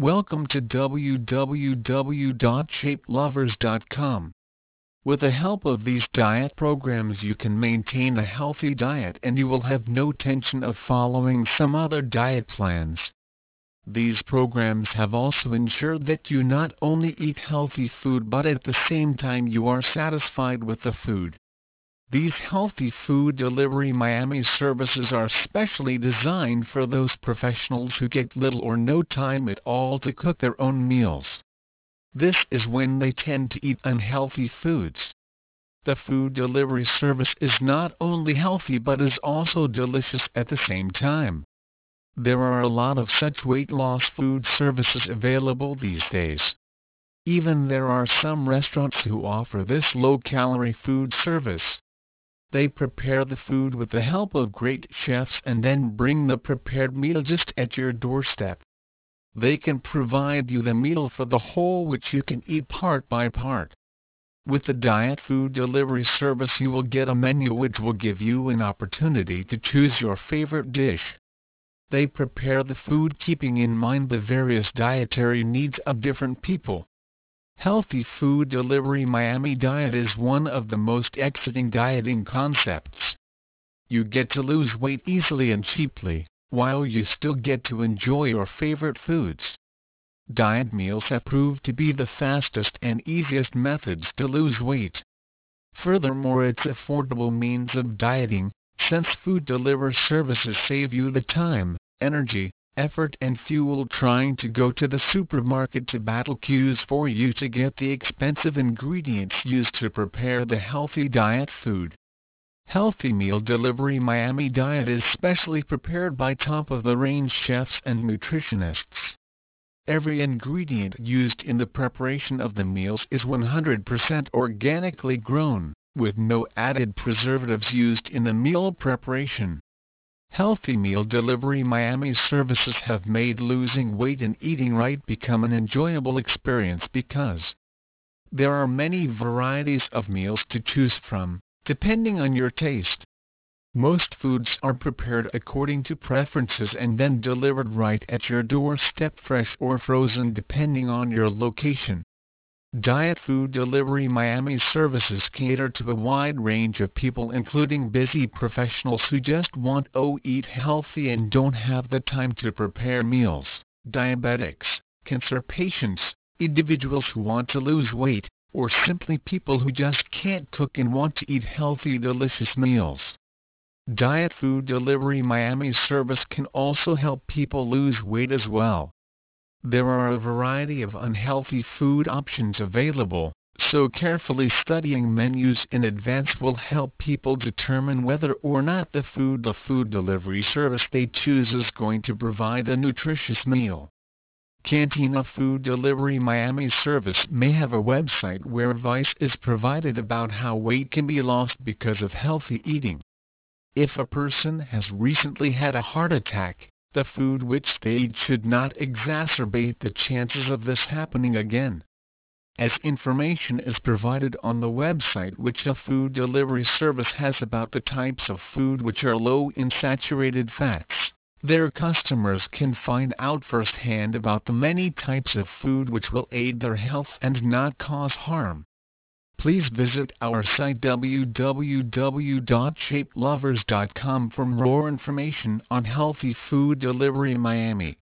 Welcome to www.shapelovers.com. With the help of these diet programs you can maintain a healthy diet and you will have no tension of following some other diet plans. These programs have also ensured that you not only eat healthy food but at the same time you are satisfied with the food. These healthy food delivery Miami services are specially designed for those professionals who get little or no time at all to cook their own meals. This is when they tend to eat unhealthy foods. The food delivery service is not only healthy but is also delicious at the same time. There are a lot of such weight loss food services available these days. Even there are some restaurants who offer this low-calorie food service. They prepare the food with the help of great chefs and then bring the prepared meal just at your doorstep. They can provide you the meal for the whole which you can eat part by part. With the diet food delivery service you will get a menu which will give you an opportunity to choose your favorite dish. They prepare the food keeping in mind the various dietary needs of different people. Healthy Food Delivery Miami Diet is one of the most exciting dieting concepts. You get to lose weight easily and cheaply, while you still get to enjoy your favorite foods. Diet meals have proved to be the fastest and easiest methods to lose weight. Furthermore it's affordable means of dieting, since food delivery services save you the time, energy, effort and fuel trying to go to the supermarket to battle queues for you to get the expensive ingredients used to prepare the healthy diet food. Healthy Meal Delivery Miami Diet is specially prepared by top-of-the-range chefs and nutritionists. Every ingredient used in the preparation of the meals is 100% organically grown, with no added preservatives used in the meal preparation. Healthy Meal Delivery Miami services have made losing weight and eating right become an enjoyable experience because there are many varieties of meals to choose from, depending on your taste. Most foods are prepared according to preferences and then delivered right at your doorstep fresh or frozen depending on your location. Diet Food Delivery Miami services cater to a wide range of people including busy professionals who just want to eat healthy and don't have the time to prepare meals, diabetics, cancer patients, individuals who want to lose weight, or simply people who just can't cook and want to eat healthy delicious meals. Diet Food Delivery Miami service can also help people lose weight as well. There are a variety of unhealthy food options available, so carefully studying menus in advance will help people determine whether or not the food the food delivery service they choose is going to provide a nutritious meal. Cantina Food Delivery Miami service may have a website where advice is provided about how weight can be lost because of healthy eating. If a person has recently had a heart attack, the food which they eat should not exacerbate the chances of this happening again. As information is provided on the website which a food delivery service has about the types of food which are low in saturated fats, their customers can find out firsthand about the many types of food which will aid their health and not cause harm. Please visit our site www.shapelovers.com for more information on healthy food delivery in Miami.